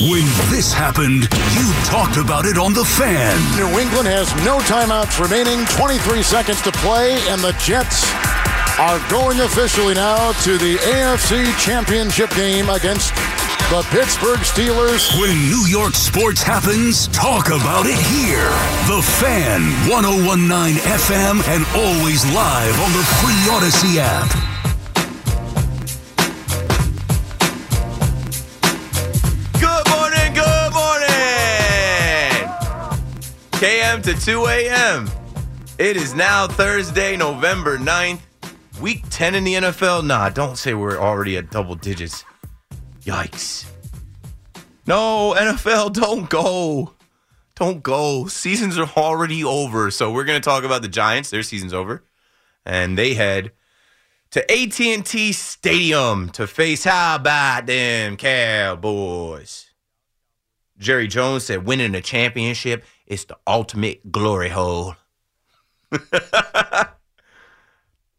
When this happened, you talked about it on The Fan. New England has no timeouts remaining, 23 seconds to play, and the Jets are going officially now to the AFC Championship game against the Pittsburgh Steelers. When New York sports happens, talk about it here. The Fan, 1019 FM, and always live on the free Audacy app. KM to 2 a.m. It is now Thursday, November 9th, week 10 in the NFL. Nah, don't say we're already at double digits. Yikes. No, NFL, don't go. Don't go. Seasons are already over. So we're going to talk about the Giants. Their season's over. And they head to AT&T Stadium to face how about them Cowboys. Jerry Jones said winning a championship is the ultimate glory hole.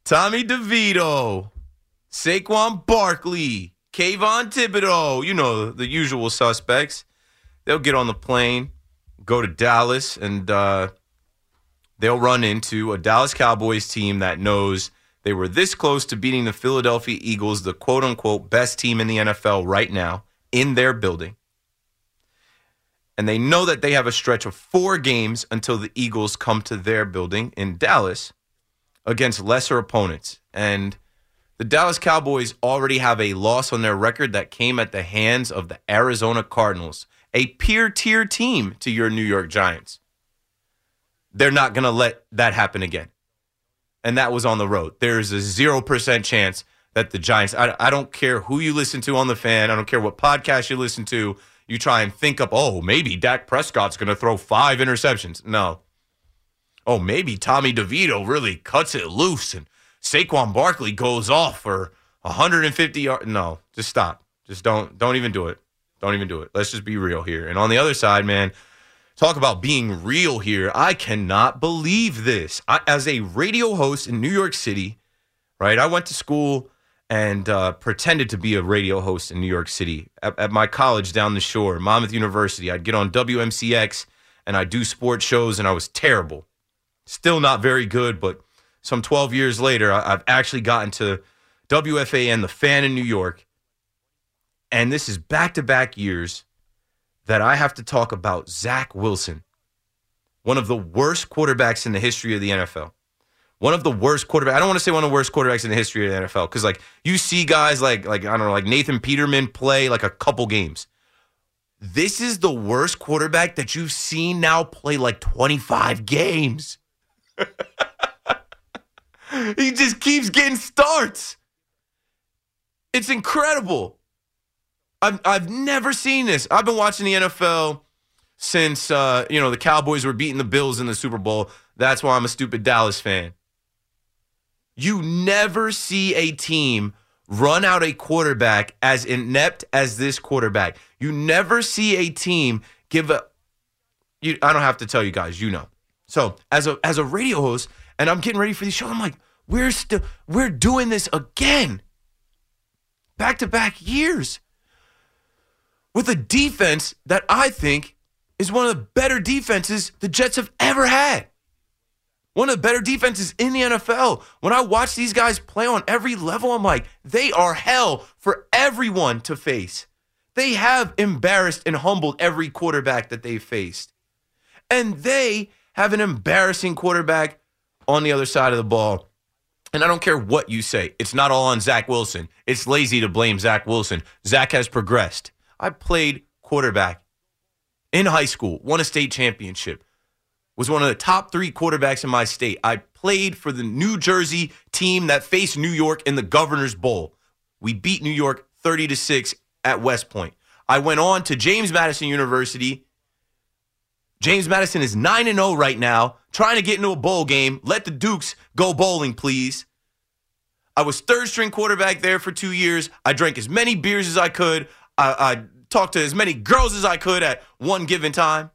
Tommy DeVito, Saquon Barkley, Kayvon Thibodeaux, you know, the usual suspects. They'll get on the plane, go to Dallas, and uh, they'll run into a Dallas Cowboys team that knows they were this close to beating the Philadelphia Eagles, the quote unquote best team in the NFL right now, in their building. And they know that they have a stretch of four games until the Eagles come to their building in Dallas against lesser opponents. And the Dallas Cowboys already have a loss on their record that came at the hands of the Arizona Cardinals, a peer tier team to your New York Giants. They're not going to let that happen again. And that was on the road. There's a 0% chance that the Giants, I, I don't care who you listen to on the fan, I don't care what podcast you listen to, you try and think up, oh, maybe Dak Prescott's going to throw five interceptions. No. Oh, maybe Tommy DeVito really cuts it loose and Saquon Barkley goes off for 150 yards. No, just stop. Just don't don't even do it. Don't even do it. Let's just be real here. And on the other side, man, talk about being real here. I cannot believe this. I, as a radio host in New York City, right? I went to school and uh, pretended to be a radio host in New York City at, at my college down the shore, Monmouth University. I'd get on WMCX and I'd do sports shows, and I was terrible. Still not very good, but some 12 years later, I've actually gotten to WFAN, the fan in New York. And this is back to back years that I have to talk about Zach Wilson, one of the worst quarterbacks in the history of the NFL. One of the worst quarterbacks. I don't want to say one of the worst quarterbacks in the history of the NFL because, like, you see guys like, like I don't know, like Nathan Peterman play like a couple games. This is the worst quarterback that you've seen now play like 25 games. he just keeps getting starts. It's incredible. I've I've never seen this. I've been watching the NFL since uh, you know the Cowboys were beating the Bills in the Super Bowl. That's why I'm a stupid Dallas fan. You never see a team run out a quarterback as inept as this quarterback. You never see a team give a you I don't have to tell you guys, you know. So, as a as a radio host and I'm getting ready for the show, I'm like, we're still we're doing this again. Back to back years with a defense that I think is one of the better defenses the Jets have ever had. One of the better defenses in the NFL. When I watch these guys play on every level, I'm like, they are hell for everyone to face. They have embarrassed and humbled every quarterback that they've faced. And they have an embarrassing quarterback on the other side of the ball. And I don't care what you say. It's not all on Zach Wilson. It's lazy to blame Zach Wilson. Zach has progressed. I played quarterback in high school, won a state championship, was one of the top three quarterbacks in my state. I played for the New Jersey team that faced New York in the Governor's Bowl. We beat New York 30 to 6 at West Point. I went on to James Madison University. James Madison is 9 and 0 right now, trying to get into a bowl game. Let the Dukes go bowling, please. I was third string quarterback there for two years. I drank as many beers as I could. I, I talked to as many girls as I could at one given time.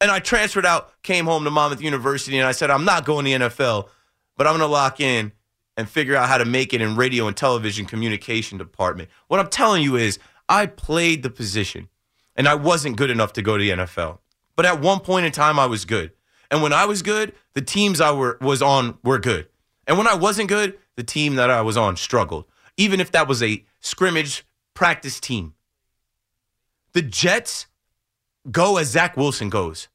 And I transferred out, came home to Monmouth University, and I said, I'm not going to the NFL, but I'm going to lock in and figure out how to make it in radio and television communication department. What I'm telling you is, I played the position, and I wasn't good enough to go to the NFL. But at one point in time, I was good. And when I was good, the teams I were, was on were good. And when I wasn't good, the team that I was on struggled, even if that was a scrimmage practice team. The Jets go as Zach Wilson goes.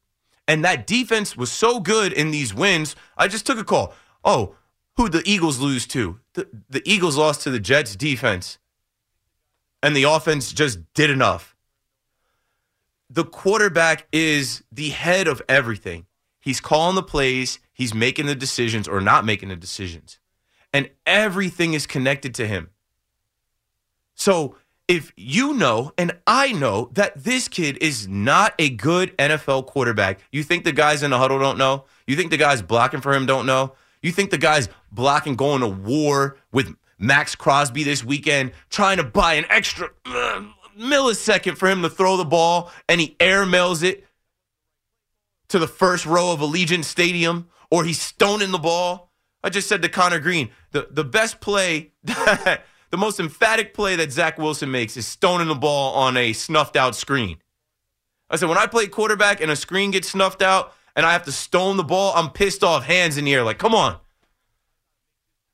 And that defense was so good in these wins. I just took a call. Oh, who the Eagles lose to? The, the Eagles lost to the Jets defense. And the offense just did enough. The quarterback is the head of everything. He's calling the plays, he's making the decisions or not making the decisions. And everything is connected to him. So if you know and I know that this kid is not a good NFL quarterback, you think the guys in the huddle don't know? You think the guys blocking for him don't know? You think the guys blocking going to war with Maxx Crosby this weekend, trying to buy an extra uh, millisecond for him to throw the ball and he air mails it to the first row of Allegiant Stadium or he's stoning the ball? I just said to Connor Green, the, the best play The most emphatic play that Zach Wilson makes is stoning the ball on a snuffed out screen. I said, when I play quarterback and a screen gets snuffed out and I have to stone the ball, I'm pissed off, hands in the air, like, come on.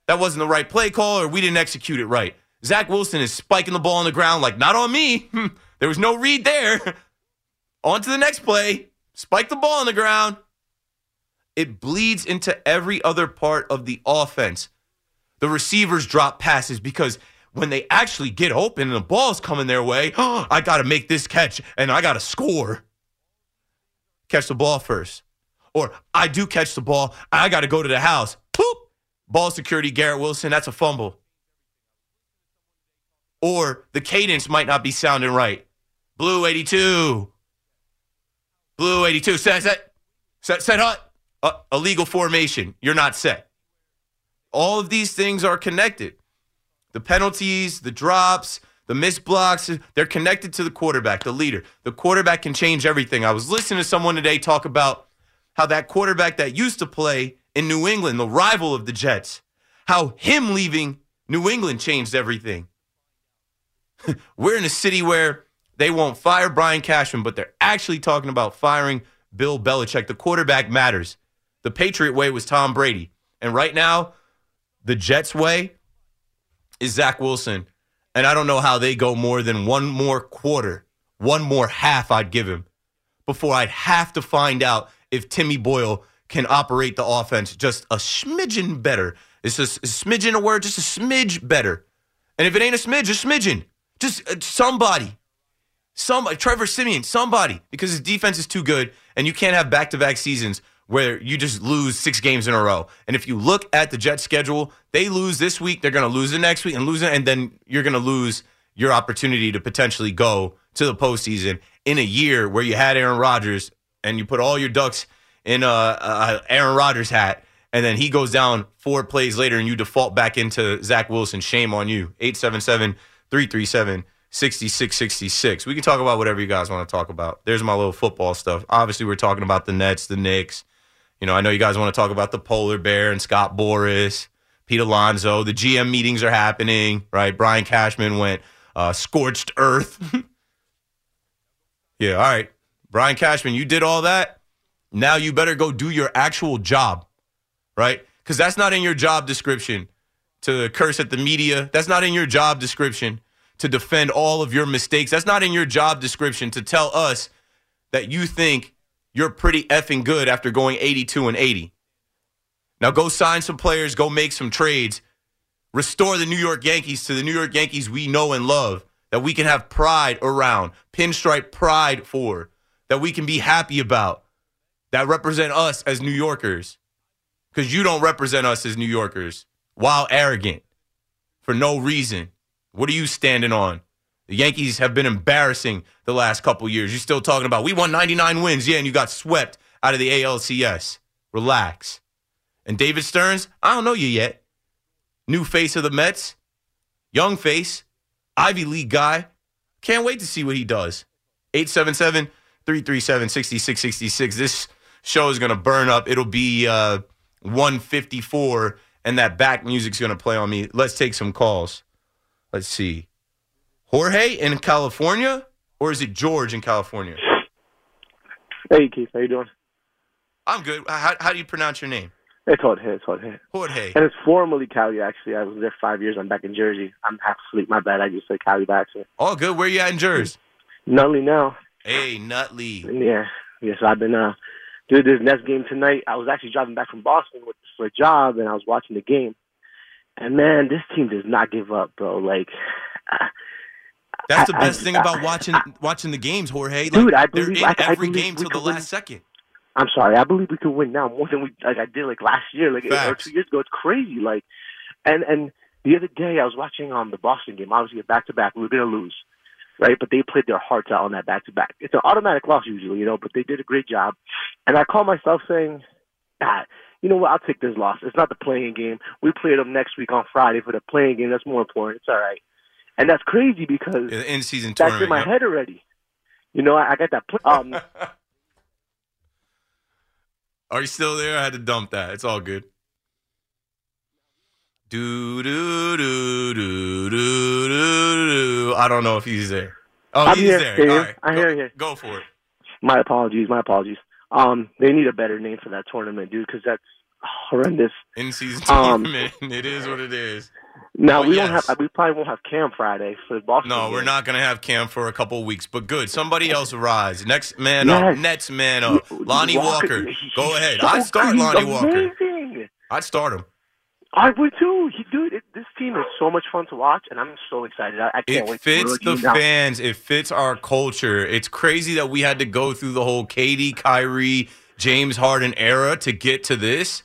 That wasn't the right play call or we didn't execute it right. Zach Wilson is spiking the ball on the ground, like, not on me. there was no read there. on to the next play. Spike the ball on the ground. It bleeds into every other part of the offense. The receivers drop passes because when they actually get open and the ball's coming their way, oh, I got to make this catch and I got to score. Catch the ball first. Or I do catch the ball, I got to go to the house. Poop. Ball security, Garrett Wilson, that's a fumble. Or the cadence might not be sounding right. Blue 82. Blue 82. Set, set, set, set hut. Uh, illegal formation. You're not set. All of these things are connected. The penalties, the drops, the missed blocks, they're connected to the quarterback, the leader. The quarterback can change everything. I was listening to someone today talk about how that quarterback that used to play in New England, the rival of the Jets, how him leaving New England changed everything. We're in a city where they won't fire Brian Cashman, but they're actually talking about firing Bill Belichick. The quarterback matters. The Patriot way was Tom Brady. And right now, the Jets' way is Zach Wilson. And I don't know how they go more than one more quarter, one more half I'd give him before I'd have to find out if Timmy Boyle can operate the offense just a smidgen better. It's a, smidgen a word, just a smidge better. And if it ain't a smidge, a smidgen. Just uh, somebody. Somebody, Trevor Siemian, somebody, because his defense is too good, and you can't have back to back seasons where you just lose six games in a row. And if you look at the Jets schedule, they lose this week, they're going to lose the next week and lose it, and then you're going to lose your opportunity to potentially go to the postseason in a year where you had Aaron Rodgers and you put all your ducks in a, a Aaron Rodgers hat, and then he goes down four plays later and you default back into Zach Wilson. Shame on you. 877 337 6666. We can talk about whatever you guys want to talk about. There's my little football stuff. Obviously, we're talking about the Nets, the Knicks, you know, I know you guys want to talk about the polar bear and Scott Boras, Pete Alonso. The GM meetings are happening, right? Brian Cashman went uh, scorched earth. yeah, all right. Brian Cashman, you did all that. Now you better go do your actual job, right? Because that's not in your job description to curse at the media. That's not in your job description to defend all of your mistakes. That's not in your job description to tell us that you think you're pretty effing good after going 82 and 80. Now go sign some players, go make some trades, restore the New York Yankees to the New York Yankees we know and love, that we can have pride around, pinstripe pride for, that we can be happy about, that represent us as New Yorkers. Because you don't represent us as New Yorkers while arrogant for no reason. What are you standing on? The Yankees have been embarrassing the last couple years. You're still talking about we won 99 wins, yeah, and you got swept out of the ALCS. Relax. And David Stearns, I don't know you yet. New face of the Mets, young face, Ivy League guy. Can't wait to see what he does. 877 337 6666. This show is going to burn up. It'll be uh, 154, and that back music's going to play on me. Let's take some calls. Let's see. Jorge in California, or is it George in California? Hey Keith, how you doing? I'm good. How, how do you pronounce your name? It's Jorge. It's Jorge. Jorge. And it's formerly Cali. Actually, I was there five years. I'm back in Jersey. I'm half asleep. My bad. I just said Cali by accident. All good. Where you at in Jersey? Nutley now. Hey, Nutley. Yeah. Yeah. So I've been uh, doing this next game tonight. I was actually driving back from Boston with, for a job, and I was watching the game. And man, this team does not give up, bro. Like. That's the I- best I- thing about watching watching the games, Jorge. Like, Dude, I they're believe- in I- I every believe game till the win. last second. I'm sorry. I believe we could win now more than we like I did like last year, like or two years ago. It's crazy. Like, and and the other day I was watching um the Boston game. Obviously, a back to back. We were gonna lose, right? But they played their hearts out on that back to back. It's an automatic loss usually, you know. But they did a great job, and I call myself saying, ah, you know what? I'll take this loss. It's not the playing game. We play them next week on Friday for the playing game. That's more important. It's all right. And that's crazy because In in season that's in my yep. head already. You know, I, I got that. Pl- um, Are you still there? I had to dump that. It's all good. Do do do do do do do. I don't know if he's there. Oh, I'm he's here, there. All right, go, here, here. Go for it. My apologies. My apologies. Um, they need a better name for that tournament, dude, because that's horrendous. In season Um, tournament, it is what it is. Now Oh, we yes. don't have. We probably won't have Cam Friday for the Boston. No, we're not gonna have Cam for a couple weeks, but good. Somebody else rise. Next man up. Yes. Next man up. Lonnie Walker. he's Go ahead. so I'd start Lonnie Walker. I'd start him. I would too. He, dude, it, this team is so much fun to watch, and I'm so excited. I, I can't It wait. fits to the now. fans. It fits our culture. It's crazy that we had to go through the whole KD, Kyrie, James Harden era to get to this.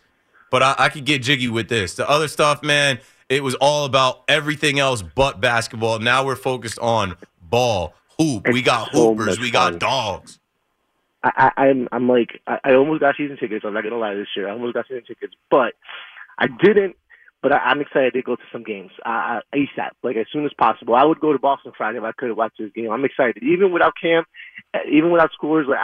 But I, I could get jiggy with this. The other stuff, man, it was all about everything else but basketball. Now we're focused on ball, hoop. we got so hoopers. We got fun. dogs. I, I, I'm I'm like I, I almost got season tickets. I'm not gonna lie this year. I almost got season tickets, but I didn't. But I, I'm excited to go to some games uh, ASAP, like as soon as possible. I would go to Boston Friday if I could watch this game. I'm excited, even without Cam, uh, even without scores. Like,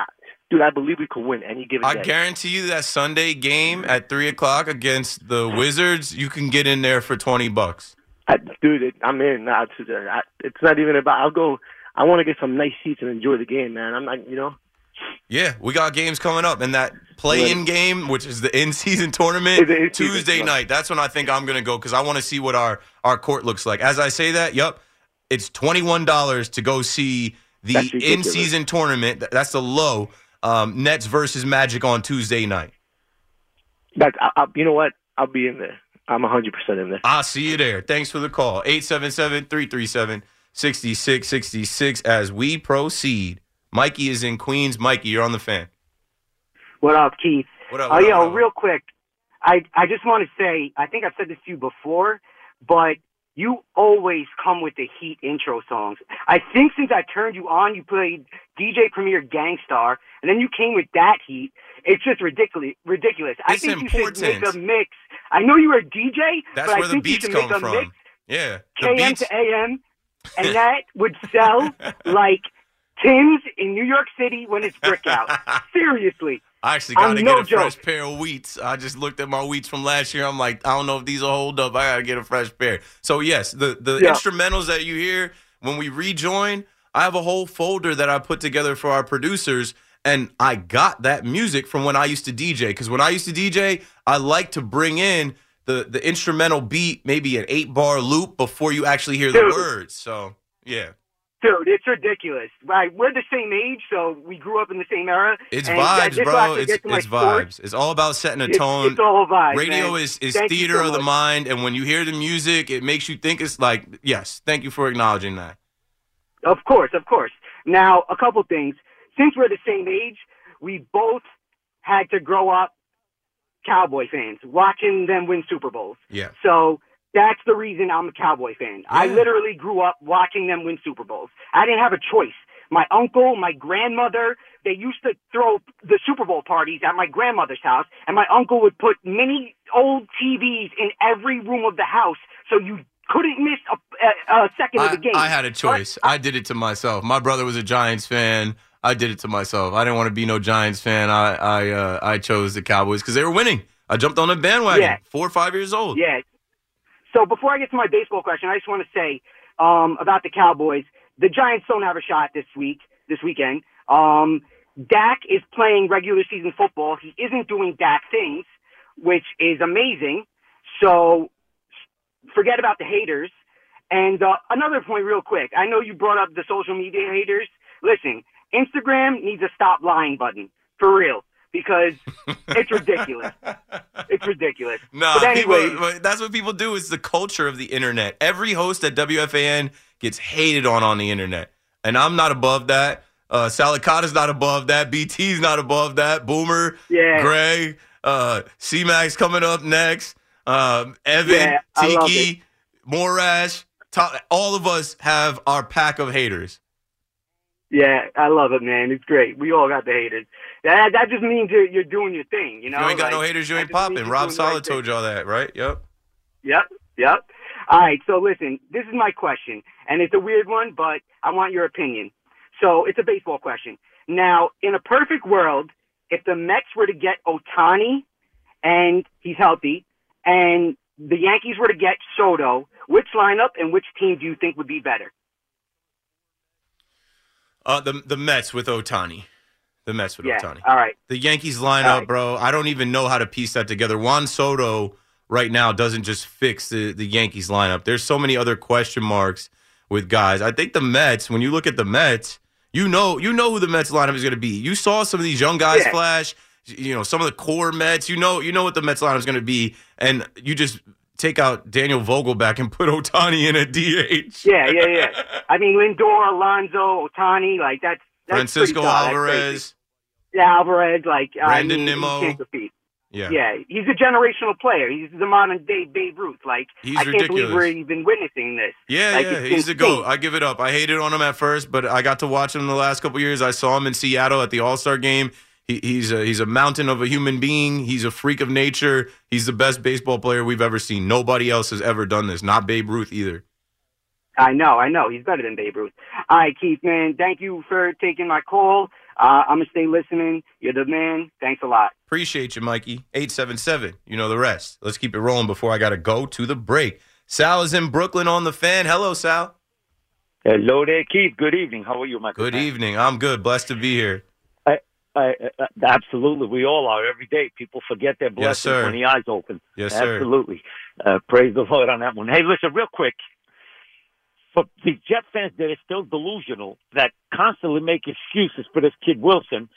dude, I believe we could win any given I day. guarantee you that Sunday game at three o'clock against the Wizards, you can get in there for twenty bucks. I, dude, it, I'm in. Now, it's, I, it's not even about. I'll go. I want to get some nice seats and enjoy the game, man. I'm not, you know. Yeah, we got games coming up, and that play-in game, which is the in-season tournament, in-season Tuesday night. That's when I think I'm gonna go because I want to see what our our court looks like. As I say that, yep, it's twenty one dollars to go see the in-season tournament. That's the low. Um, Nets versus Magic on Tuesday night. That I, I, you know what? I'll be in there. I'm 100 percent in there. I'll see you there. Thanks for the call. 877-337-6666 as we proceed. Mikey is in Queens. Mikey, you're on the fan. What up, Keith? What up? Oh, what up, yo, what up? real quick. I I just want to say, I think I've said this to you before, but you always come with the heat intro songs. I think since I turned you on, you played DJ Premier Gang Starr, and then you came with that heat. It's just ridiculous. Ridiculous. I It's think you should make a mix. I know you were a DJ, That's but I think you should make a from. mix Yeah, KM to AM, and that would sell like Tim's in New York City when it's brick out. Seriously. I actually got to I'm get no a fresh pair of wheats. I just looked at my wheats from last year. I'm like, I don't know if these will hold up. I got to get a fresh pair. So yes, the the Yeah. instrumentals that you hear when we rejoin, I have a whole folder that I put together for our producers. And I got that music from when I used to DJ. Because when I used to DJ, I like to bring in the the instrumental beat, maybe an eight bar loop before you actually hear the Dude. words. So Yeah. Dude, it's ridiculous. Right, we're the same age, so we grew up in the same era. It's and vibes, bro. It's get to my it's vibes. It's all about setting a tone. it's all vibes, Radio man. is is Thank theater so of the mind, and when you hear the music, it makes you think it's like yes. Thank you for acknowledging that. Of course, of course. Now, a couple things. Since we're the same age, we both had to grow up Cowboy fans, watching them win Super Bowls. Yeah. So that's the reason I'm a Cowboy fan. I literally grew up watching them win Super Bowls. I didn't have a choice. My uncle, my grandmother, they used to throw the Super Bowl parties at my grandmother's house, and my uncle would put many old TVs in every room of the house, so you couldn't miss a, a, a second of the game. I had a choice. I did it to myself. My brother was a Giants fan. I did it to myself. I didn't want to be no Giants fan. I I uh, I chose the Cowboys because they were winning. I jumped on the bandwagon. Yeah. Four or five years old. Yeah. So before I get to my baseball question, I just want to say um, about the Cowboys. The Giants don't have a shot this week, this weekend. Um, Dak is playing regular season football. He isn't doing Dak things, which is amazing. So forget about the haters. And uh, another point, real quick. I know you brought up the social media haters. Listen, Instagram needs a stop lying button for real because it's ridiculous. It's ridiculous. No, but anyway, people, that's what people do. It's the culture of the internet. Every host at WFAN gets hated on on the internet, and I'm not above that. Uh, Sal Licata's not above that. BT's not above that. Boomer, Yeah. Gray, uh, C-Max coming up next. Um, Evan, Yeah, Tiki, Morash. To- all of us have our pack of haters. Yeah, I love it, man. It's great. We all got the haters. That that just means you're, you're doing your thing, you know. You ain't got no haters, you ain't popping. Rob doing right Solid told you all that, right? Yep. Yep, yep. All right, so listen, this is my question, and it's a weird one, but I want your opinion. So it's a baseball question. Now, in a perfect world, if the Mets were to get Ohtani and he's healthy, and the Yankees were to get Soto, which lineup and which team do you think would be better? Uh, the the Mets with Ohtani. The Mets with Yeah. Ohtani. All right. The Yankees lineup, right. bro. I don't even know how to piece that together. Juan Soto right now doesn't just fix the, the Yankees lineup. There's so many other question marks with guys. I think the Mets, when you look at the Mets, you know you know who the Mets lineup is going to be. You saw some of these young guys Yeah. flash. You know some of the core Mets. You know you know what the Mets lineup is going to be, and you just take out Daniel Vogelbach and put Ohtani in a DH. Yeah, yeah, yeah. I mean, Lindor, Alonso, Ohtani, like that's, that's Francisco pretty solid. That's crazy. Alvarez. Yeah, Alvarez, like I Brandon mean, Nimmo. he can't compete. Yeah. Yeah, he's a generational player. He's the modern day Babe Ruth. Like He's I can't believe ridiculous. we're even witnessing this. Yeah, Like, yeah, it's he's a goat. I give it up. I hated on him at first, but I got to watch him the last couple years. I saw him in Seattle at the All Star game. He, he's a, he's a mountain of a human being. He's a freak of nature. He's the best baseball player we've ever seen. Nobody else has ever done this. Not Babe Ruth either. I know, I know. He's better than Babe Ruth. All right, Keith, man. Thank you for taking my call. Uh, I'm gonna stay listening. You're the man. Thanks a lot. Appreciate you, Mikey. Eight seven seven. You know the rest. Let's keep it rolling before I got to go to the break. Sal is in Brooklyn on the fan. Hello, Sal. Hello there, Keith. Good evening. How are you, my Good evening. I'm good. Blessed to be here. I, I, uh, absolutely, we all are every day. People forget their blessings sir. when the eyes open. Yes, sir. Absolutely. Uh, praise the Lord on that one. Hey, listen, real quick. For the Jet fans that are still delusional, that constantly make excuses for this kid Wilson,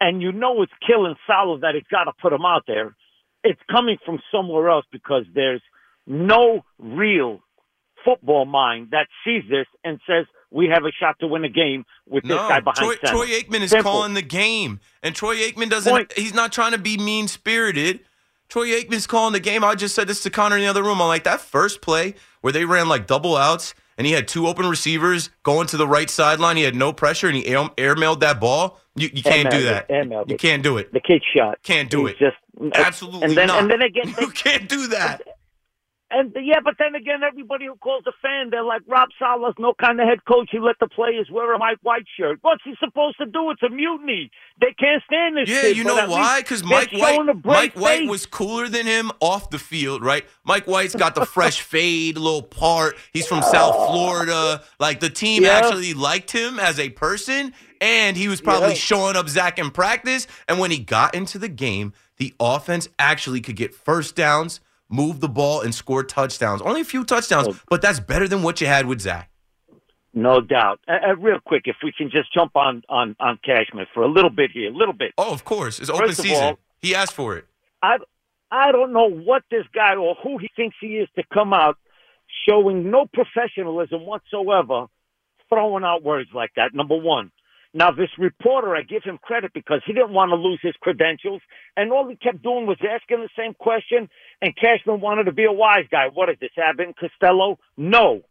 and you know it's killing Saleh that he's got to put him out there, it's coming from somewhere else because there's no real football mind that sees this and says we have a shot to win a game with this guy behind Troy, center. Troy Aikman is Simple. calling the game, and Troy Aikman doesn't. Point. He's not trying to be mean spirited. Troy Aikman's calling the game. I just said this to Connor in the other room. I'm like that first play where they ran like double outs, and he had two open receivers going to the right sideline. He had no pressure, and he air, airmailed that ball. You, you can't do that. it, You can't do it. The kid shot. Can't do He's it. Just uh, Absolutely and then, not. And then again, You can't do that. And yeah, but then again, everybody who calls a fan, they're like Rob Saleh's no kind of head coach. He let the players wear a Mike White shirt. What's he supposed to do? It's a mutiny. They can't stand this. Yeah, kid, you know why? Because Mike White, Mike White was cooler than him off the field, right? Mike White's got the fresh fade, little part. He's from South Florida. Like the team Yeah. actually liked him as a person, and he was probably Yeah. showing up Zach in practice. And when he got into the game, the offense actually could get first downs, move the ball, and score touchdowns. Only a few touchdowns, Oh. but that's better than what you had with Zach. No doubt. Uh, uh, real quick, if we can just jump on on on Cashman for a little bit here, a little bit. Oh, of course. It's open First season. all- he asked for it. I I don't know what this guy or who he thinks he is to come out showing no professionalism whatsoever, throwing out words like that. Number one. Now this reporter, I give him credit because he didn't want to lose his credentials, and all he kept doing was asking the same question. And Cashman wanted to be a wise guy. What is this, Abbott and Costello? No.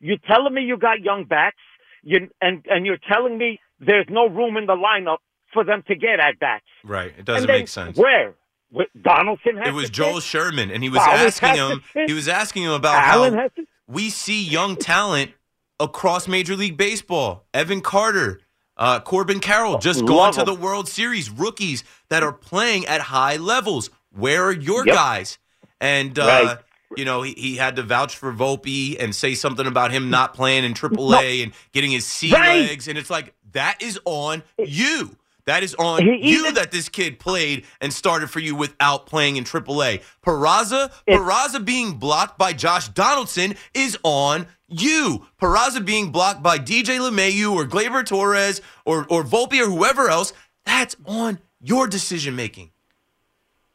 You're telling me you got young backs, you, and and you're telling me there's no room in the lineup for them to get at bats. Right. It doesn't then make sense. Where? Where- Donaldson It was Joel? Sherman, and he was asking him. He was asking him about Allen how we see young talent across Major League Baseball. Evan Carter, uh, Corbin Carroll, just Love going to the World Series. Rookies that are playing at high levels. Where are your Yep. guys? And uh, Right. you know, he, he had to vouch for Volpe and say something about him not playing in AAA and getting his sea Right. legs. And it's like that is on you. That is on you that this kid played and started for you without playing in AAA. Peraza, Peraza being blocked by Josh Donaldson is on you. Peraza being blocked by DJ LeMahieu or Gleyber Torres or or Volpe or whoever else, that's on your decision making.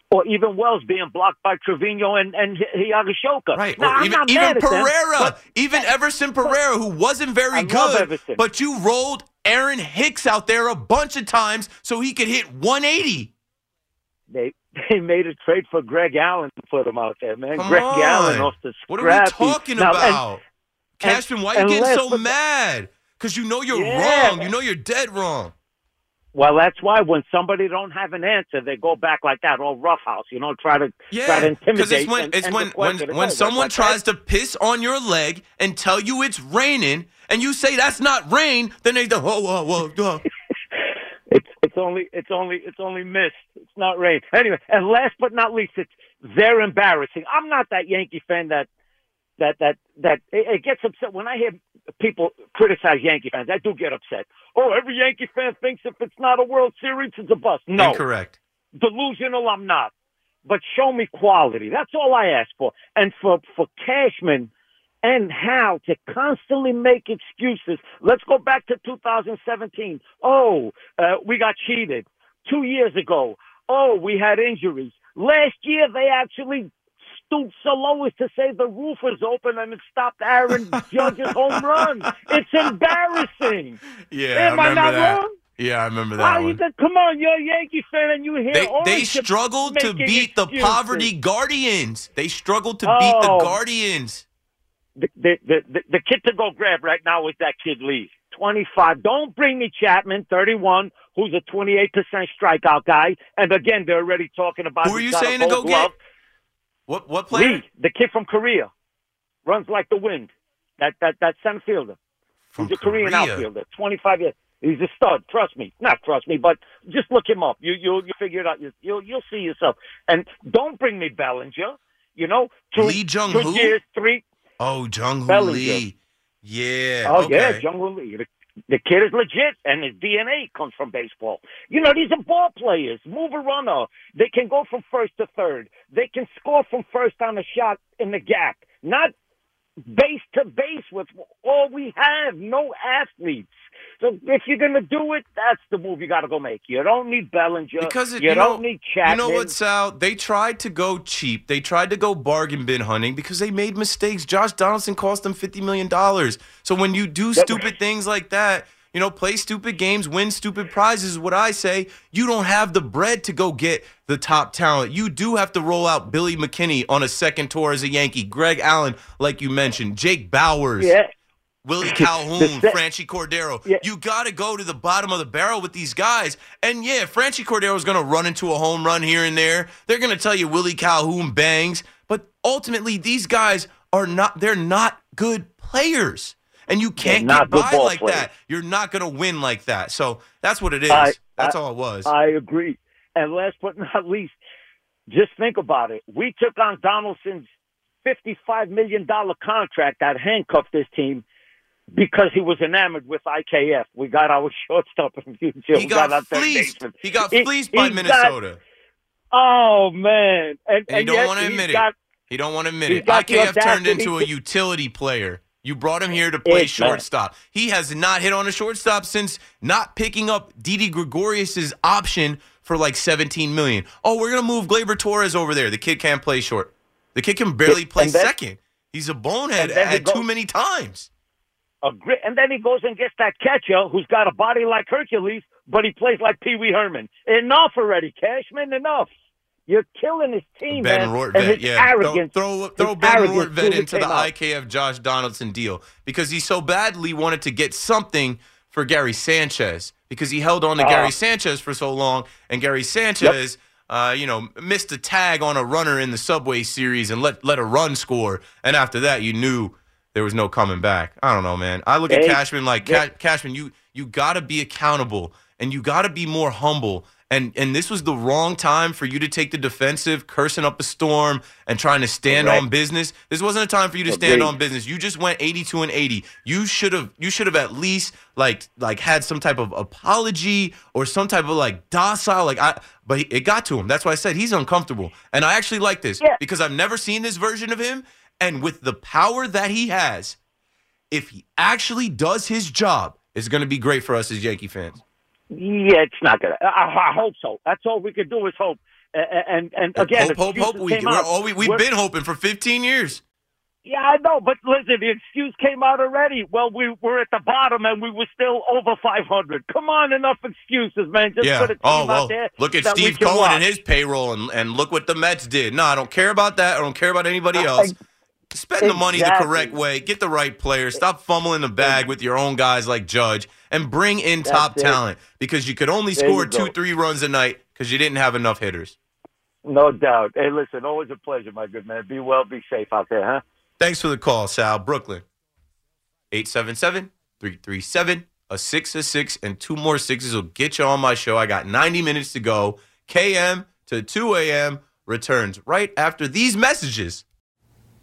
or even Wells being blocked by Trevino and and Hi- Higashioka. Right. Now, even even at them, Pereira, but- even Everson Pereira, who wasn't very I good, but you rolled Aaron Hicks out there a bunch of times so he could hit 180. They they made a trade for Greg Allen to put him out there, man. Come Greg on. Allen off the What are we talking Now, and- about? Cashman, why are you getting so mad? Because you know you're Yeah. wrong. You know you're dead wrong. Well, that's why when somebody don't have an answer, they go back like that, all roughhouse, you know, try to try to Yeah, intimidate. because it's when and- it's and when when, it. when someone like tries to piss on your leg and tell you it's raining, and you say that's not rain, then they go, whoa, whoa, whoa, whoa. It's it's only it's only it's only mist. It's not rain. Anyway, and last but not least, it's they're embarrassing. I'm not that Yankee fan that that that that it, it gets upset when I hear people criticize Yankee fans. I do get upset. Oh, every Yankee fan thinks if it's not a World Series, it's a bust. No, Incorrect. delusional. I'm not. But show me quality. That's all I ask for. And for for Cashman and Hal to constantly make excuses. Let's go back to 2017. Oh, uh, we got cheated. Two years ago. Oh, we had injuries. Last year they actually stooped so low as to say the roof was open and it stopped Aaron Judge's home run. It's embarrassing. Yeah, Am I I remember not that. wrong? Yeah, I remember that one. can, come on, you're a Yankee fan and you hear They they struggled to beat the poverty guardians. They struggled to beat the Oh. guardians. the, the, the, the, the kid to go grab right now is that kid Lee. 25. Don't bring me Chapman, 31, who's a 28% strikeout guy. And again, they're already talking about Who are you saying to go glove. get? What what player? Lee, the kid from Korea, runs like the wind. That that that center fielder. From He's a Korean outfielder. 25 years. He's a stud. Trust me. Not trust me, but just look him up. You you you figure it out. You, you'll you'll see yourself. And don't bring me Bellinger. You know, two, Lee Jung two Hoo? years, three. Oh, Jung Hoo. Lee. Yeah. Oh okay. yeah, Jungle Lee. The, the kid is legit, and his DNA comes from baseball. You know, these are ball players. Move a runner. They can go from first to third. They can score from first on a shot in the gap. Not base to base with all we have. No athletes. So if you're gonna do it, that's the move you got to go make. You don't need Bellinger. Because it, you, you, don't know, need Chapman. You know what, Sal? They tried to go cheap. They tried to go bargain bin hunting because they made mistakes. Josh Donaldson cost them fifty million dollars. So when you do stupid things like that, you know, play stupid games, win stupid prizes. is What I say, you don't have the bread to go get the top talent. You do have to roll out Billy McKinney on a second tour as a Yankee. Greg Allen, like you mentioned, Jake Bauers. Yeah. Willie Calhoun, Franchy Cordero. Yeah. You got to go to the bottom of the barrel with these guys. And yeah, Franchy Cordero is going to run into a home run here and there. They're going to tell you Willie Calhoun bangs, but ultimately these guys are not they're not good players. And you can't not get by like players. that. You're not going to win like that. So that's what it is. I- that's I- all it was. I agree. And last but not least, just think about it. We took on Donaldson's $55 million contract that handcuffed this team because he was enamored with IKF. We got our shortstop in future. he got, our fleeced. He got He- fleeced by he got- Minnesota. oh, man. And, and you don't want to admit got- it. He don't want to admit it. got IKF turned into a utility player. You brought him here to play It's bad. shortstop. He has not hit on a shortstop since not picking up Didi Gregorius's option for like 17 million. Oh, we're gonna move Gleyber Torres over there. The kid can't play short. The kid can barely play then- second. He's a bonehead at goes- too many times. A great, and then he goes and gets that catcher who's got a body like Hercules, but he plays like Pee Wee Herman. Enough already, Cashman. Enough. You're killing his team, Ben man. Rortvedt, and his yeah. arrogance. throw throw, throw Ben really into the out. IKF Josh Donaldson deal because he so badly wanted to get something for Gary Sanchez because he held on to Ah. Gary Sanchez for so long, and Gary Sanchez, uh, you know, missed a tag on a runner in the Subway Series and let let a run score, and after that, you knew there was no coming back. I don't know, man. I look at Cashman like yeah. Cashman, you you got to be accountable and you got to be more humble. And and this was the wrong time for you to take the defensive, cursing up a storm and trying to stand Correct. on business. This wasn't a time for you to stand on business. You just went 82 and 80. You should have you should have at least like like had some type of apology or some type of like docile like I but it got to him. That's why I said he's uncomfortable. And I actually like this Yeah. because I've never seen this version of him and with the power that he has, if he actually does his job, it's going to be great for us as Yankee fans. Yeah, it's not gonna. I, I hope so. That's all we can do is hope. A- a- And and again, hope, hope, hope. We, came we're out. all, we, we've We're- been hoping for 15 years. Yeah, I know, but listen, the excuse came out already. Well, we were at the bottom and we were still over 500. Come on, enough excuses, man. Just yeah. put a team Oh out there. Look at Steve Cohen watch. and his payroll, and, and look what the Mets did. No, I don't care about that. I don't care about anybody else. Spend the money the correct way. Get the right players. Stop fumbling the bag with your own guys like Judge, and bring in That's top it. talent because you could only There score two, three runs a night because you didn't have enough hitters. No doubt. Hey, listen, always a pleasure, my good man. Be well, be safe out there, huh? Thanks for the call, Sal. Brooklyn. 877 337 a six a six and two more sixes will get you on my show. I got 90 minutes to go. KM to 2 a.m. returns right after these messages.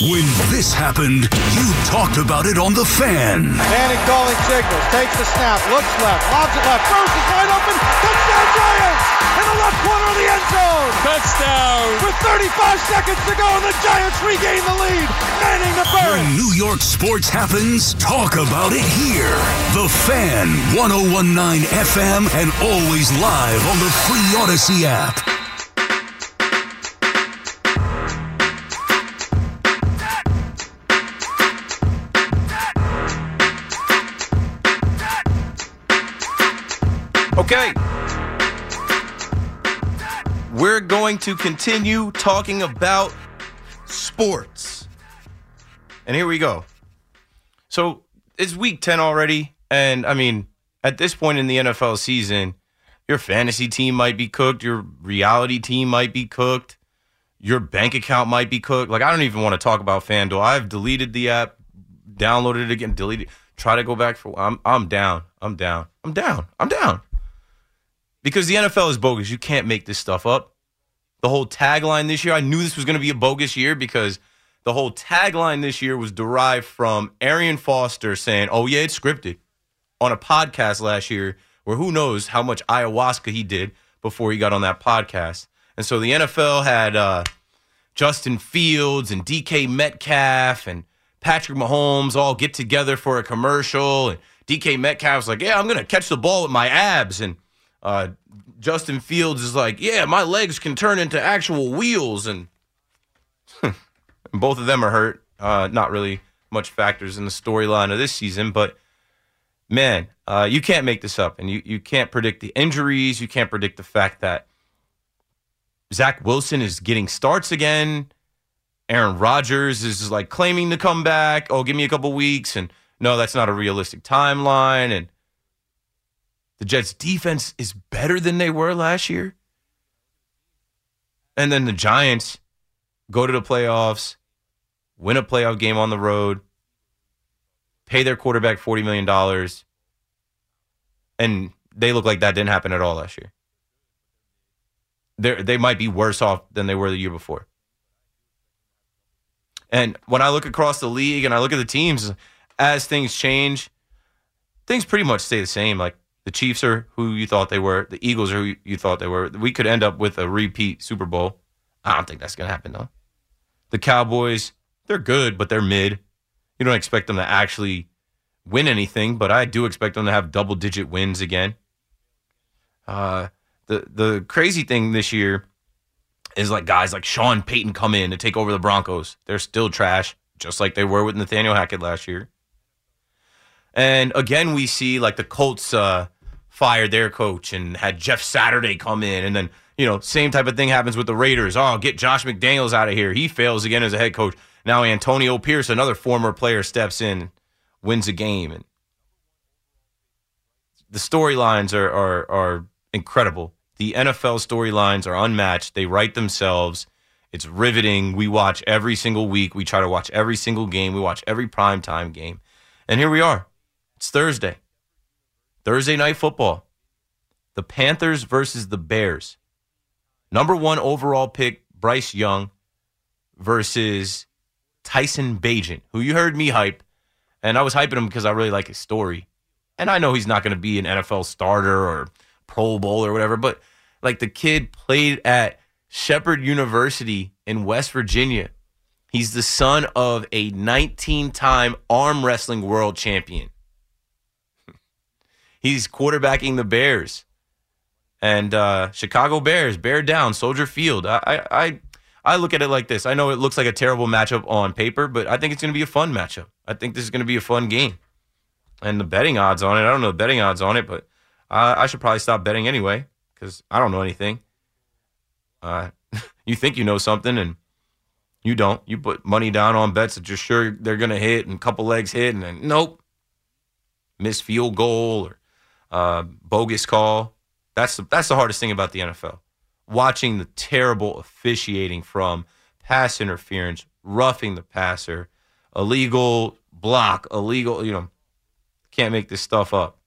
When this happened, you talked about it on The Fan. Manning calling signals, takes the snap, looks left, lobs it left, throws is wide open, touchdown Giants! In the left corner of the end zone! Touchdown! With 35 seconds to go, and the Giants regain the lead! Manning the to When Burress! New York sports happens, talk about it here. The Fan, 1019 FM, and always live on the free Audacy app. Going to continue talking about sports. And here we go. So it's week 10 already. And I mean, at this point in the NFL season, your fantasy team might be cooked, your reality team might be cooked, your bank account might be cooked. Like, I don't even want to talk about FanDuel. I've deleted the app, downloaded it again, deleted try to go back for I'm I'm down. I'm down. I'm down. I'm down. Because the NFL is bogus. You can't make this stuff up. The whole tagline this year, I knew this was going to be a bogus year because the whole tagline this year was derived from Arian Foster saying, "Oh yeah, it's scripted," on a podcast last year, where who knows how much ayahuasca he did before he got on that podcast. And so the NFL had uh, Justin Fields and DK Metcalf and Patrick Mahomes all get together for a commercial, and DK Metcalf Metcalf's like, "Yeah, I'm gonna catch the ball with my abs," and uh, Justin Fields is like, "Yeah, my legs can turn into actual wheels," and both of them are hurt. Uh, not really much factors in the storyline of this season, but man, uh, you can't make this up, and you you can't predict the injuries. You can't predict the fact that Zach Wilson is getting starts again. Aaron Rodgers is like claiming to come back. Oh, give me a couple weeks, and no, that's not a realistic timeline. And the Jets' defense is better than they were last year. And then the Giants go to the playoffs, win a playoff game on the road, pay their quarterback $40 million, and they look like that didn't happen at all last year. They they might be worse off than they were the year before. And when I look across the league and I look at the teams, as things change, things pretty much stay the same. Like the Chiefs are who you thought they were, the Eagles are who you thought they were. We could end up with a repeat Super Bowl. I don't think that's going to happen, though. The Cowboys, they're good, but they're mid. You don't expect them to actually win anything, but I do expect them to have double digit wins again. Uh, the the crazy thing this year is like guys like Sean Payton come in to take over the Broncos. They're still trash, just like they were with Nathaniel Hackett last year. And again, we see like the Colts uh, fired their coach and had Jeff Saturday come in, and then you know same type of thing happens with the Raiders. Oh, get Josh McDaniels out of here. He fails again as a head coach. Now Antonio Pierce, another former player, steps in, wins a game, and the storylines are are are incredible. The NFL storylines are unmatched. They write themselves. It's riveting. We watch every single week. We try to watch every single game. We watch every primetime game. And here we are. It's Thursday. Thursday night football. The Panthers versus the Bears. Number one overall pick, Bryce Young, versus Tyson Bagent, who you heard me hype. And I was hyping him because I really like his story. And I know he's not going to be an NFL starter or Pro Bowl or whatever, but like the kid played at Shepherd University in West Virginia. He's the son of a 19 time arm wrestling world champion. He's quarterbacking the Bears and uh, Chicago Bears, bear down, Soldier Field. I, I, I look at it like this. I know it looks like a terrible matchup on paper, but I think it's going to be a fun matchup. I think this is going to be a fun game. And the betting odds on it, I don't know the betting odds on it, but I should probably stop betting anyway because I don't know anything. Uh, you think you know something and you don't. You put money down on bets that you're sure they're going to hit and a couple legs hit and then nope, missed field goal or uh, bogus call. That's the, that's the hardest thing about the NFL. Watching the terrible officiating from pass interference, roughing the passer, illegal block, illegal, you know, can't make this stuff up.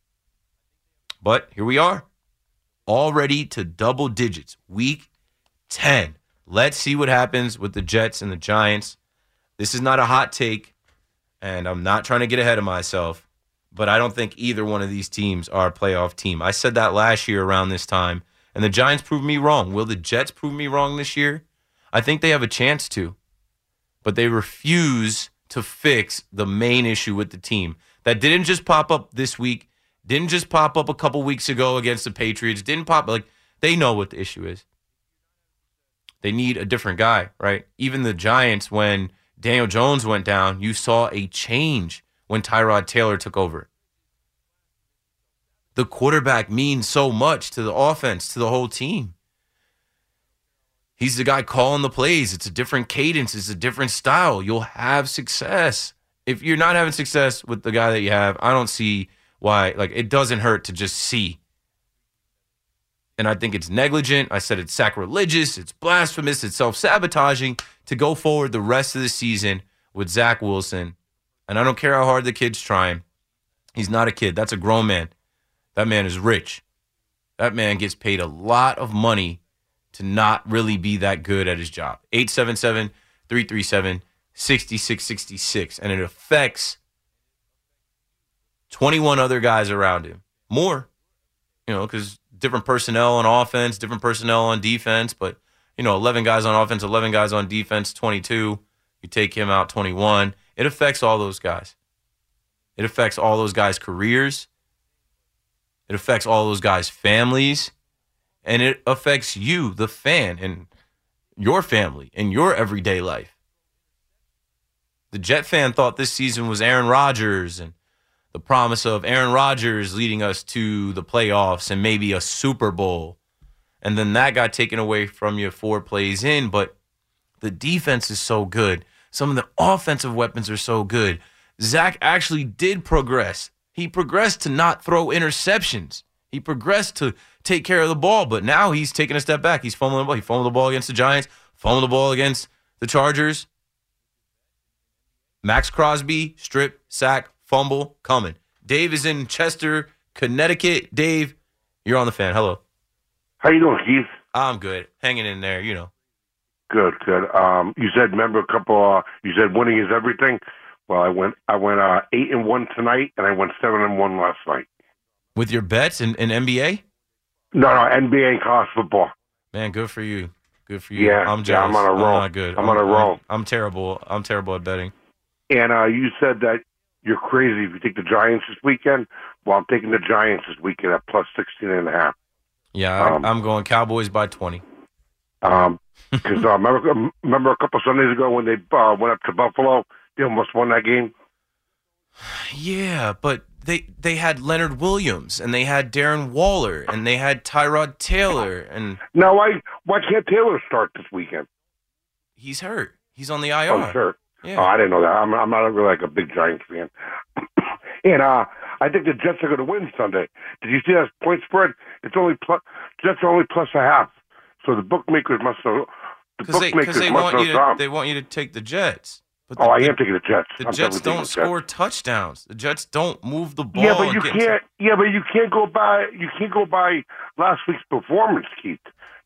But here we are already to double digits. Week 10. Let's see what happens with the Jets and the Giants. This is not a hot take, and I'm not trying to get ahead of myself, but I don't think either one of these teams are a playoff team. I said that last year around this time, and the Giants proved me wrong. Will the Jets prove me wrong this year? I think they have a chance to, but they refuse to fix the main issue with the team. That didn't just pop up this week, didn't just pop up a couple weeks ago against the Patriots, didn't pop like they know what the issue is. They need a different guy, right? Even the Giants, when Daniel Jones went down, you saw a change when Tyrod Taylor took over. The quarterback means so much to the offense, to the whole team. He's the guy calling the plays. It's a different cadence, it's a different style. You'll have success. If you're not having success with the guy that you have, I don't see why. Like, it doesn't hurt to just see and I think it's negligent. I said it's sacrilegious, it's blasphemous, it's self sabotaging to go forward the rest of the season with Zach Wilson. And I don't care how hard the kid's trying. He's not a kid. That's a grown man. That man is rich. That man gets paid a lot of money to not really be that good at his job. 877 337 66 66. And it affects 21 other guys around him. More, you know, because different personnel on offense, different personnel on defense. But, you know, 11 guys on offense, 11 guys on defense, 22. You take him out, 21. It affects all those guys. It affects all those guys' careers. It affects all those guys' families. And it affects you, the fan, and your family and your everyday life. The Jet fan thought this season was Aaron Rodgers and the promise of Aaron Rodgers leading us to the playoffs and maybe a Super Bowl. And then that got taken away from you four plays in. But the defense is so good. Some of the offensive weapons are so good. Zach actually did progress. He progressed to not throw interceptions. He progressed to take care of the ball, but now he's taking a step back. He's fumbling the ball. He fumbled the ball against the Giants, fumbled the ball against the Chargers. Maxx Crosby, strip, sack, fumble, coming. Dave is in Chester, Connecticut. Dave, you're on the fan. Hello. How you doing, Keith? I'm good. Hanging in there, you know. Good, good. Um, you said remember a couple. Uh, you said winning is everything. Well, I went. I went uh, eight and one tonight, and I went seven and one last night. With your bets in, in NBA? No, no, NBA and college football. Man, good for you. Good for you. Yeah, I'm yeah. I'm on a roll. not good. I'm on a roll. I'm, I'm terrible. I'm terrible at betting. And uh, you said that you're crazy if you take the Giants this weekend. Well, I'm taking the Giants this weekend at plus sixteen and a half. Yeah, Um, I'm going Cowboys by 20. Um, because uh, remember, remember a couple Sundays ago when they uh, went up to Buffalo, they almost won that game. Yeah, but they they had Leonard Williams and they had Darren Waller and they had Tyrod Taylor and Now, why why can't Taylor start this weekend? he's hurt. He's on the IR. Oh, sure. Yeah. Oh, I didn't know that. I'm, I'm not really like a big Giants fan. and uh, I think the Jets are going to win Sunday. Did you see that point spread? It's only plus. Jets are only plus a half. So the bookmakers must have. The Because they, they must want you to they want you to take the Jets. But Oh, I the- am taking the Jets. The I'm Jets don't the score Jets. touchdowns. The Jets don't move the ball. Yeah, but you can't. Yeah, but you can't go by. You can't go by last week's performance, Keith.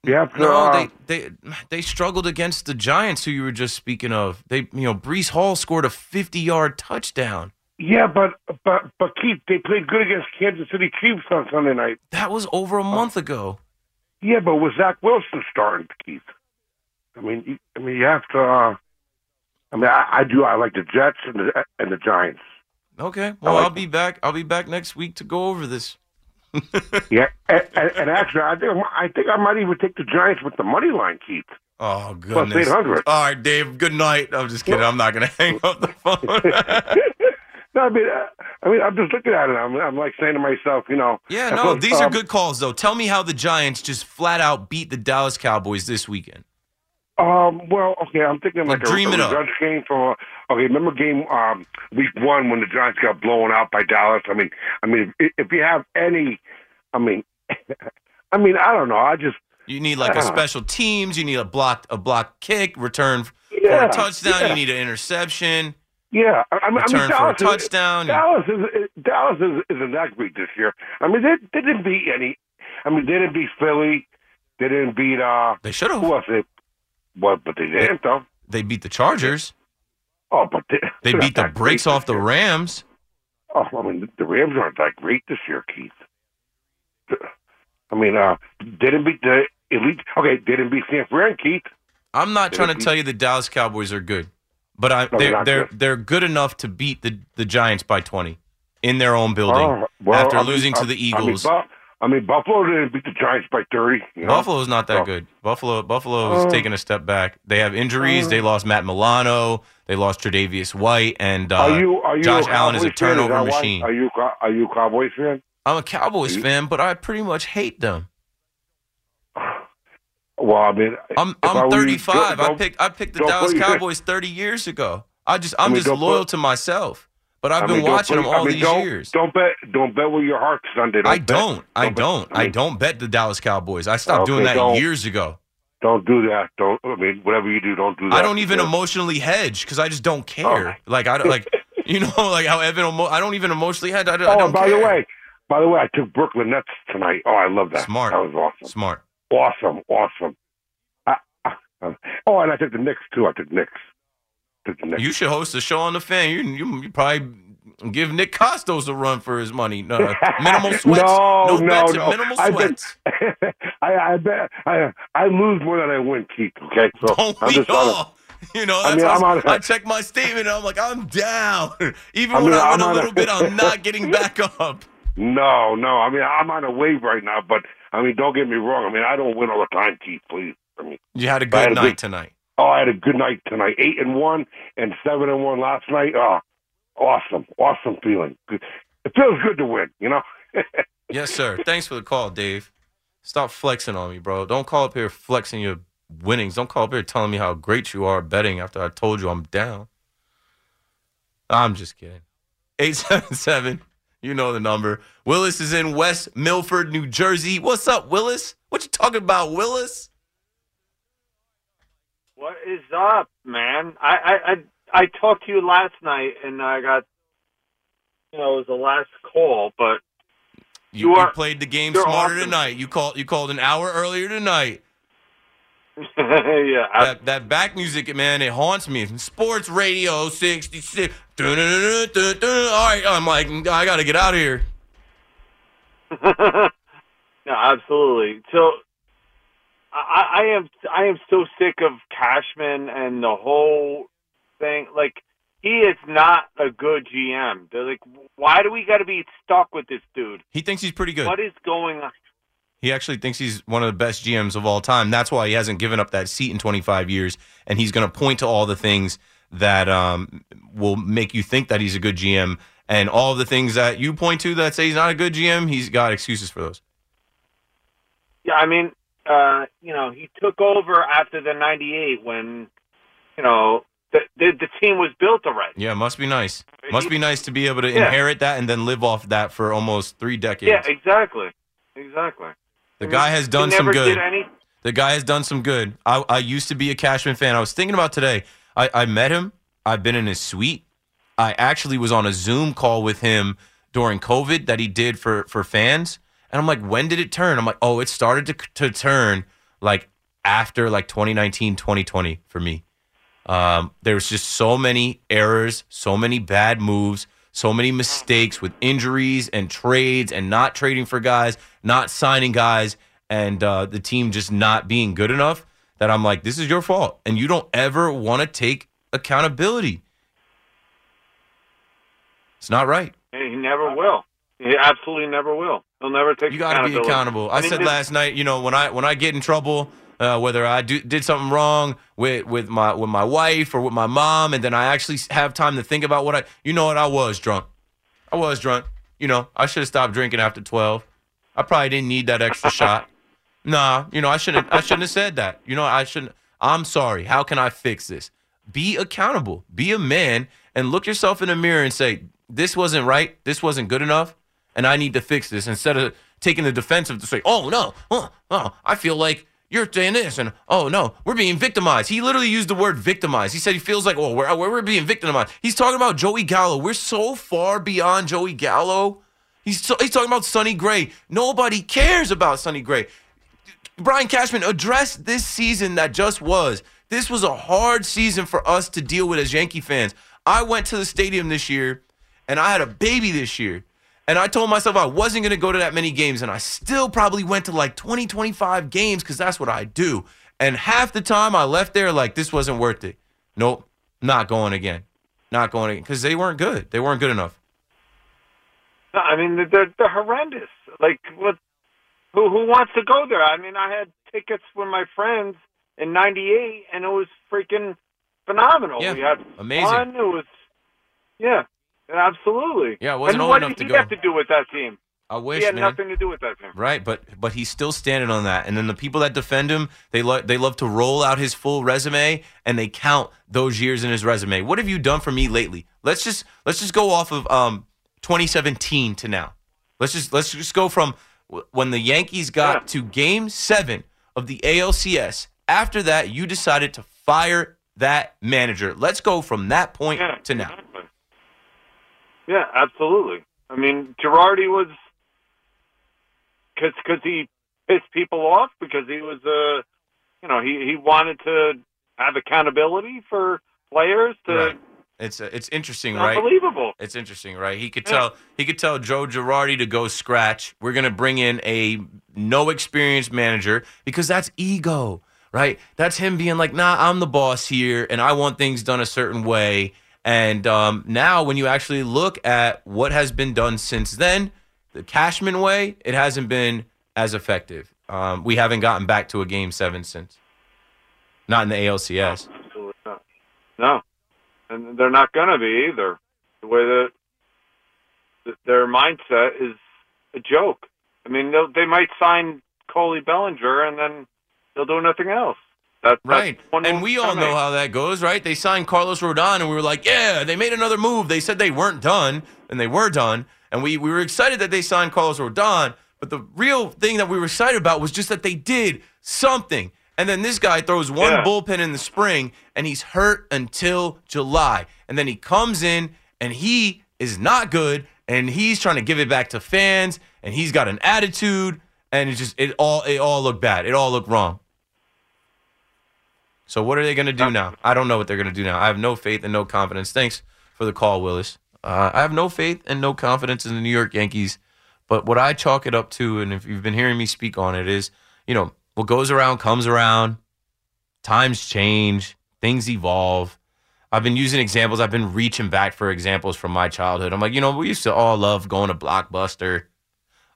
You have to. No, uh, they they they struggled against the Giants, who you were just speaking of. They, you know, Breece Hall scored a fifty-yard touchdown. Yeah, but but but Keith, they played good against Kansas City Chiefs on Sunday night. That was over a month ago. Yeah, but with Zach Wilson starting, Keith. I mean, you, I mean, you have to. Uh, I mean, I, I do. I like the Jets and the and the Giants. Okay, well, I'll be back. I'll be back next week to go over this. Yeah, and, and, and actually, I think I think I might even take the Giants with the money line, Keith. Oh goodness! 800. All right, Dave. Good night. I'm just kidding. I'm not gonna hang up the phone. No, I mean, I mean, I'm just looking at it. I'm, I'm like saying to myself, you know. yeah, no, these are um, good calls though. Tell me how the Giants just flat out beat the Dallas Cowboys this weekend. Um, well, okay, I'm thinking like a, dream a revenge game from. Uh, okay, remember game um week one when the Giants got blown out by Dallas. I mean, I mean, if, if you have any, I mean, I mean, I don't know. I just You need like a special teams. You need a block, a block kick, return for a touchdown. yeah. You need an interception. Yeah. I, I mean, I Return mean, for a Dallas is- touchdown. Dallas is Dallas is, isn't that great this year. I mean, they, they didn't beat any. I mean, they didn't beat Philly. They didn't beat. uh They should have. Who else? They, what? But they didn't though. They beat the Chargers. Oh, but they, They beat the brakes off the. Rams. Oh, I mean, the Rams aren't that great this year, Keith. I mean, uh, they didn't beat the elite. Okay, they didn't beat San Fran, Keith. I'm not They trying to beat- tell you the Dallas Cowboys are good, but I, No, they're they're they're good. they're good enough to beat the the Giants by 20 in their own building Oh, well, after I mean, losing I- to the I mean, Eagles. I mean, Buffalo didn't beat the Giants by thirty. You know? Buffalo's not that So- good. Buffalo Buffalo is Uh, taking a step back. They have injuries. uh, they lost Matt Milano. They lost Tre'Davious White, and uh, are you are you Josh Allen is a Cowboys fan? turnover machine. Are you are you a Cowboys fan? I'm a Cowboys fan, but I pretty much hate them. Well, I mean, I'm I I'm 35. don't- I picked I picked the don't Dallas Cowboys 30 years ago. I just I'm I mean, just loyal put- to myself. But I've I been mean, don't watching put- them I all these don't, years. Don't bet. Don't bet with your heart Sunday. Don't I bet. don't. I bet- don't. I don't bet the Dallas Cowboys. I stopped Okay, doing that years ago. Don't do that. Don't. I mean, whatever you do, don't do that. I don't even Yeah. emotionally hedge because I just don't Oh. care. Like I like you know like how Evan. Emo- I don't even emotionally hedge. I, don't- I Oh, by care. the way, by the way, I took Brooklyn Nets tonight. Oh, I love that. Smart. That was awesome. Smart. Awesome. Awesome. I, I, um, oh, and I took the Knicks too. I took Knicks. Did you, Nick? You should host a show on the fan. You you, you probably give Nick Kostos a run for his money. No, minimal sweats. No, no, and no. minimal I bet- sweats. I, I bet I, I lose more than I win, Keith. Okay, so Don't I'm just all? You know, I that's mean, I'm I, on- I check my statement and I'm like, I'm down. Even I when I win I'm a on a- little bit, I'm not getting back up. No, no. I mean, I'm on a wave right now, but I mean, don't get me wrong. I mean, I don't win all the time, Keith. Please. I mean, You had a had good a night big- tonight. oh, I had a good night tonight. Eight and one and seven and one last night. Oh, awesome, awesome feeling. It feels good to win. You know. Yes, sir. Thanks for the call, Dave. Stop flexing on me, bro. Don't call up here flexing your winnings. Don't call up here telling me how great you are betting after I told you I'm down. I'm just kidding. 877, you know the number. Willis is in West Milford, New Jersey. What's up, Willis? What you talking about, Willis? What is up, man? I, I I I talked to you last night, and I got you know it was the last call, but You, You you played the game smarter awesome. tonight. You called you called an hour earlier tonight. yeah, I, that, that back music, man, it haunts me. Sports Radio 66. All right, uh, I'm like, I got to get out of here. no, absolutely. So I, I am I am so sick of Cashman and the whole thing. Like he is not a good GM. They're like, why do we got to be stuck with this dude? He thinks he's pretty good. What is going on? He actually thinks he's one of the best GMs of all time. That's why he hasn't given up that seat in 25 years, and he's going to point to all the things that um, will make you think that he's a good GM, and all the things that you point to that say he's not a good GM. He's got excuses for those. Yeah, I mean, uh, you know, he took over after the '98 when, you know, the, the the team was built already. Yeah, must be nice. Must be nice to be able to Yeah. inherit that and then live off that for almost three decades. Yeah, exactly, exactly. The I mean, guy has done some good. Any, The guy has done some good. I, I used to be a Cashman fan. I was thinking about today. I, I met him. I've been in his suite. I actually was on a Zoom call with him during COVID that he did for for fans. And I'm like, when did it turn? I'm like, oh, it started to to turn like after like 2019, 2020 for me. Um, was just so many errors, so many bad moves, so many mistakes with injuries and trades and not trading for guys, not signing guys, and uh, the team just not being good enough that I'm like, this is your fault. And you don't ever want to take accountability. It's not right. he never will. He absolutely never will. He'll never take. You got to be accountable. I, mean, said last night, you know, when I when I get in trouble, uh, whether I do, did something wrong with with my with my wife or with my mom, and then I actually have time to think about what I, you know, what I was drunk. I was drunk. You know, I should have stopped drinking after twelve. I probably didn't need that extra shot. Nah, you know, I shouldn't. I shouldn't have said that. You know, I shouldn't. I'm sorry. How can I fix this? Be accountable. Be a man and look yourself in the mirror and say, "This wasn't right. This wasn't good enough, and I need to fix this." Instead of taking the defensive to say, "Oh no, oh, oh I feel like." You're saying this, and oh no, we're being victimized. He literally used the word victimized. He said he feels like, oh, we're, we're, being victimized. He's talking about Joey Gallo. We're so far beyond Joey Gallo. He's, so, he's talking about Sonny Gray. Nobody cares about Sonny Gray. Brian Cashman addressed this season that just was. This was a hard season for us to deal with as Yankee fans. I went to the stadium this year and I had a baby this year. And I told myself I wasn't going to go to that many games. And I still probably went to like 20, 25 games because that's what I do. And half the time I left there like this wasn't worth it. Nope, not going again. Not going again because they weren't good. They weren't good enough. No, I mean, they're they're horrendous. Like, what? Who who wants to go there? I mean, I had tickets with my friends in '98, and it was freaking phenomenal. Yeah, we had amazing. fun. It was, yeah, absolutely. Yeah, I wasn't and old what enough did to he go. have to do with that team? I wish, he had man. nothing to do with that team. Right, but but he's still standing on that. And then the people that defend him, they lo- they love to roll out his full resume and they count those years in his resume. What have you done for me lately? Let's just let's just go off of um 2017 to now. Let's just let's just go from when the Yankees got to Game Seven of the ALCS. After that, you decided to fire that manager. Let's go from that point to now. Yeah, absolutely. I mean, Girardi was because he pissed people off because he was uh you know he he wanted to have accountability for players to. Right. It's uh, it's interesting, It's right? unbelievable. It's interesting, right? He could Yeah. tell he could tell Joe Girardi to go scratch. We're gonna bring in a no experienced manager because that's ego, right? That's him being like, nah, I'm the boss here, and I want things done a certain way. And um, now, when you actually look at what has been done since then, the Cashman way, it hasn't been as effective. Um, we haven't gotten back to a game seven since. Not in the ALCS. Absolutely not. No, and they're not going to be either. The way that their mindset is a joke. I mean, they'll- they might sign Cody Bellinger and then they'll do nothing else. That, Right. And we all know how that goes, right? They signed Carlos Rodon and we were like, yeah, they made another move. They said they weren't done and they were done. And we, we were excited that they signed Carlos Rodon. But the real thing that we were excited about was just that they did something. And then this guy throws one Yeah. bullpen in the spring and he's hurt until July. And then he comes in and he is not good and he's trying to give it back to fans and he's got an attitude and it just it all it all looked bad. It all looked wrong. So what are they going to do now? I don't know what they're going to do now. I have no faith and no confidence. Thanks for the call, Willis. Uh, I have no faith and no confidence in the New York Yankees. But what I chalk it up to, and if you've been hearing me speak on it, is you know what goes around comes around. Times change, things evolve. I've been using examples. I've been reaching back for examples from my childhood. I'm like, you know, we used to all love going to Blockbuster.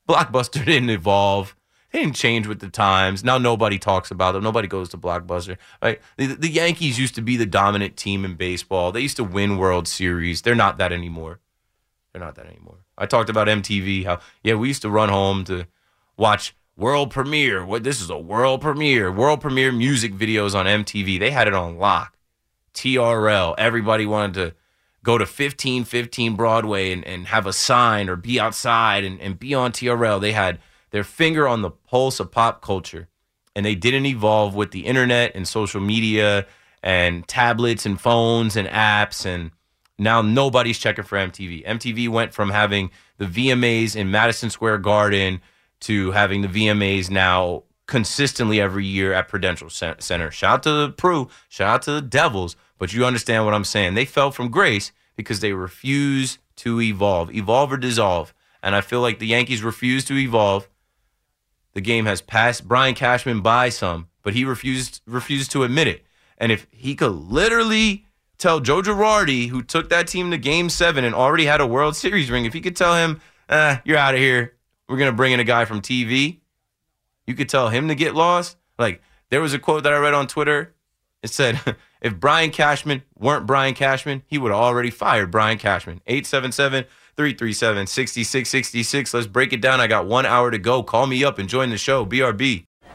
Blockbuster didn't evolve. They didn't change with the times. Now nobody talks about them. Nobody goes to Blockbuster. Right? The, the Yankees used to be the dominant team in baseball. They used to win World Series. They're not that anymore. They're not that anymore. I talked about MTV. How yeah, we used to run home to watch world premiere. What this is a world premiere. World premiere music videos on MTV. They had it on lock. TRL. Everybody wanted to go to 1515 Broadway and, and have a sign or be outside and, and be on TRL. They had their finger on the pulse of pop culture. And they didn't evolve with the internet and social media and tablets and phones and apps. And now nobody's checking for MTV. MTV went from having the VMAs in Madison Square Garden to having the VMAs now consistently every year at Prudential Center. Shout out to the Prue, shout out to the Devils, but you understand what I'm saying. They fell from grace because they refuse to evolve, evolve or dissolve. And I feel like the Yankees refuse to evolve. The game has passed Brian Cashman by some, but he refused refused to admit it. And if he could literally tell Joe Girardi, who took that team to Game Seven and already had a World Series ring, if he could tell him, eh, "You're out of here. We're gonna bring in a guy from TV," you could tell him to get lost. Like there was a quote that I read on Twitter. It said, "If Brian Cashman weren't Brian Cashman, he would have already fired Brian Cashman." 877-337-6666. Let's break it down. I got one hour to go. Call me up and join the show. BRB.